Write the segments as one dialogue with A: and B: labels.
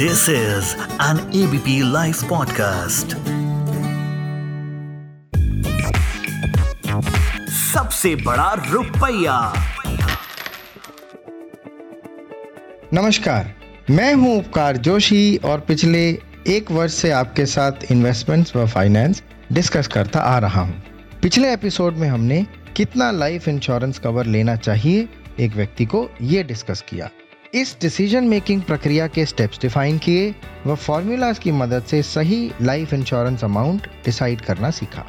A: This is an ABP Life podcast. सबसे बड़ा रुपया
B: नमस्कार, मैं हूँ उपकार जोशी और पिछले एक वर्ष से आपके साथ इन्वेस्टमेंट्स व फाइनेंस डिस्कस करता आ रहा हूँ। पिछले एपिसोड में हमने कितना लाइफ इंश्योरेंस कवर लेना चाहिए, एक व्यक्ति को ये डिस्कस किया इस डिसीज़न मेकिंग प्रक्रिया के स्टेप्स डिफाइन किए व फॉर्मूलाज की मदद से सही लाइफ इंश्योरेंस अमाउंट डिसाइड करना सीखा।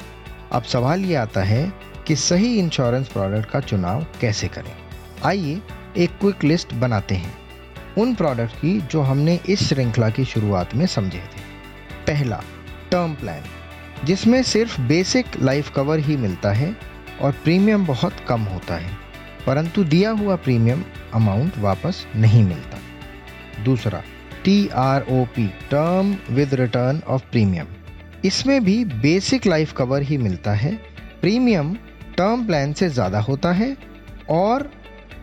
B: अब सवाल ये आता है कि सही इंश्योरेंस प्रोडक्ट का चुनाव कैसे करें? आइए एक क्विक लिस्ट बनाते हैं। उन प्रोडक्ट की जो हमने इस श्रृंखला की शुरुआत में समझे थे। पहला टर्म प्लान जिसमें सिर्फ़ बेसिक लाइफ कवर ही मिलता है और प्रीमियम बहुत कम होता है। परंतु दिया हुआ प्रीमियम अमाउंट वापस नहीं मिलता। दूसरा T R O P term with return of premium इसमें भी बेसिक लाइफ कवर ही मिलता है। प्रीमियम टर्म प्लान से ज़्यादा होता है और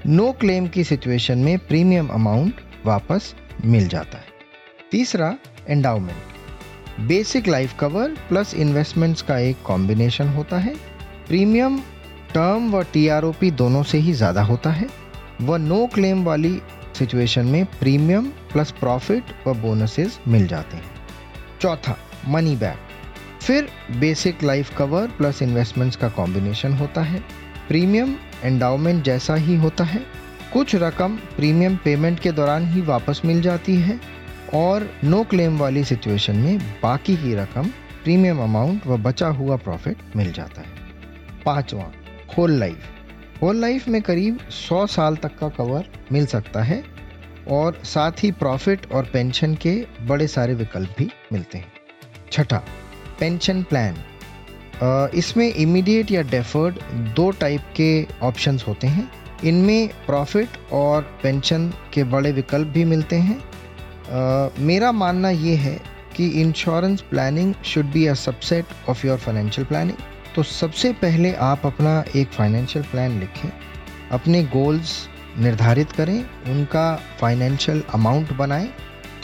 B: नो क्लेम की सिचुएशन में प्रीमियम अमाउंट वापस मिल जाता है। तीसरा endowment basic life cover plus investments का एक कॉम्बिनेशन होता है। प्रीमियम टर्म व टीआरओपी दोनों से ही ज़्यादा होता है। व नो क्लेम वाली सिचुएशन में प्रीमियम प्लस प्रॉफिट व बोनसेस मिल जाते हैं। चौथा, मनी बैक। फिर basic life cover plus investments का कॉम्बिनेशन होता है। प्रीमियम एंडाउमेंट जैसा ही होता है। कुछ रकम प्रीमियम पेमेंट के दौरान ही वापस मिल जाती है। और नो क्लेम वाली सिचुएशन में बाकी की रकम प्रीमियम अमाउंट व बचा हुआ प्रॉफिट मिल जाता है। पांचवा होल लाइफ होल लाइफ में करीब 100 साल तक का कवर मिल सकता है और साथ ही प्रॉफिट और पेंशन के बड़े सारे विकल्प भी मिलते हैं। छठा पेंशन प्लान इसमें इमीडिएट या डेफर्ड दो टाइप के ऑप्शंस होते हैं। इनमें प्रॉफिट और पेंशन के बड़े विकल्प भी मिलते हैं। uh, मेरा मानना ये है कि insurance planning should be a subset of your financial planning तो सबसे पहले आप अपना एक फाइनेंशियल प्लान लिखें, अपने गोल्स निर्धारित करें, उनका फाइनेंशियल अमाउंट बनाएँ।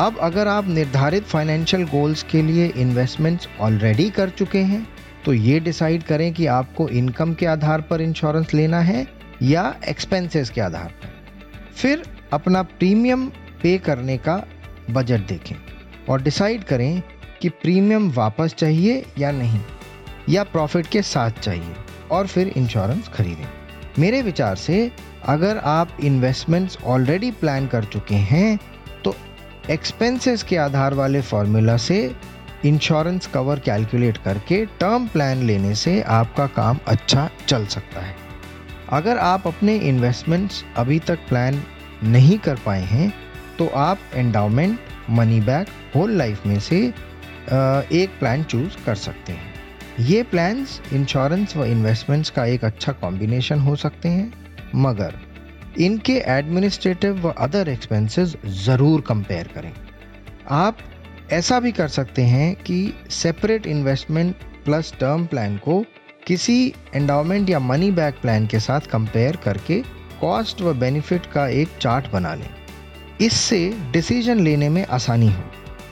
B: अब अगर आप निर्धारित फाइनेंशियल गोल्स के लिए इन्वेस्टमेंट्स ऑलरेडी कर चुके हैं तो ये डिसाइड करें कि आपको इनकम के आधार पर इंश्योरेंस लेना है या एक्सपेंसेस के आधार पर। फिर अपना प्रीमियम पे करने का बजट देखें और डिसाइड करें कि प्रीमियम वापस चाहिए या नहीं। या प्रॉफिट के साथ चाहिए और फिर इंश्योरेंस खरीदें। मेरे विचार से, अगर आप इन्वेस्टमेंट्स ऑलरेडी प्लान कर चुके हैं तो एक्सपेंसेस के आधार वाले फॉर्मूला से इंश्योरेंस कवर कैलकुलेट करके टर्म प्लान लेने से आपका काम अच्छा चल सकता है। अगर आप अपने इन्वेस्टमेंट्स अभी तक प्लान नहीं कर पाए हैं तो आप endowment money back whole life में से एक प्लान चूज़ कर सकते हैं। ये प्लान्स इंश्योरेंस व इन्वेस्टमेंट्स का एक अच्छा कॉम्बिनेशन हो सकते हैं, मगर इनके एडमिनिस्ट्रेटिव व अदर एक्सपेंसेस ज़रूर कंपेयर करें। आप ऐसा भी कर सकते हैं कि separate investment plus term plan को किसी एंडाउमेंट या मनी बैक प्लान के साथ कंपेयर करके कॉस्ट व बेनिफिट का एक चार्ट बना लें। इससे डिसीज़न लेने में आसानी हो।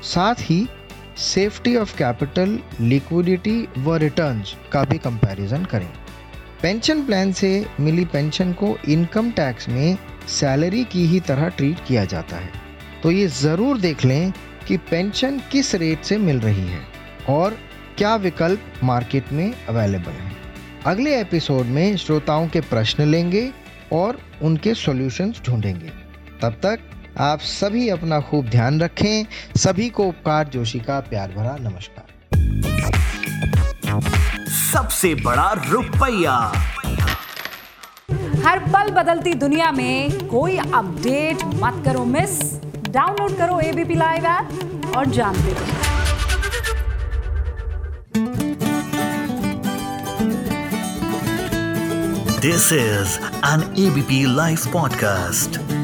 B: साथ ही सेफ्टी ऑफ़ कैपिटल, लिक्विडिटी व रिटर्न्स का भी कंपैरिजन करें। पेंशन प्लान से मिली पेंशन को इनकम टैक्स में सैलरी की ही तरह ट्रीट किया जाता है। तो ये ज़रूर देख लें कि पेंशन किस रेट से मिल रही है और क्या विकल्प मार्केट में अवेलेबल हैं। अगले एपिसोड में श्रोताओं के प्रश्न लेंगे और उनके सॉल्यूशंस ढूंढेंगे। तब तक आप सभी अपना खूब ध्यान रखें। सभी को उपकार जोशी का प्यार भरा नमस्कार।
A: सबसे बड़ा रुपया।
C: हर पल बदलती दुनिया में कोई अपडेट मत करो मिस डाउनलोड करो एबीपी लाइव ऐप और जानते रहो।
A: This is an ABP live podcast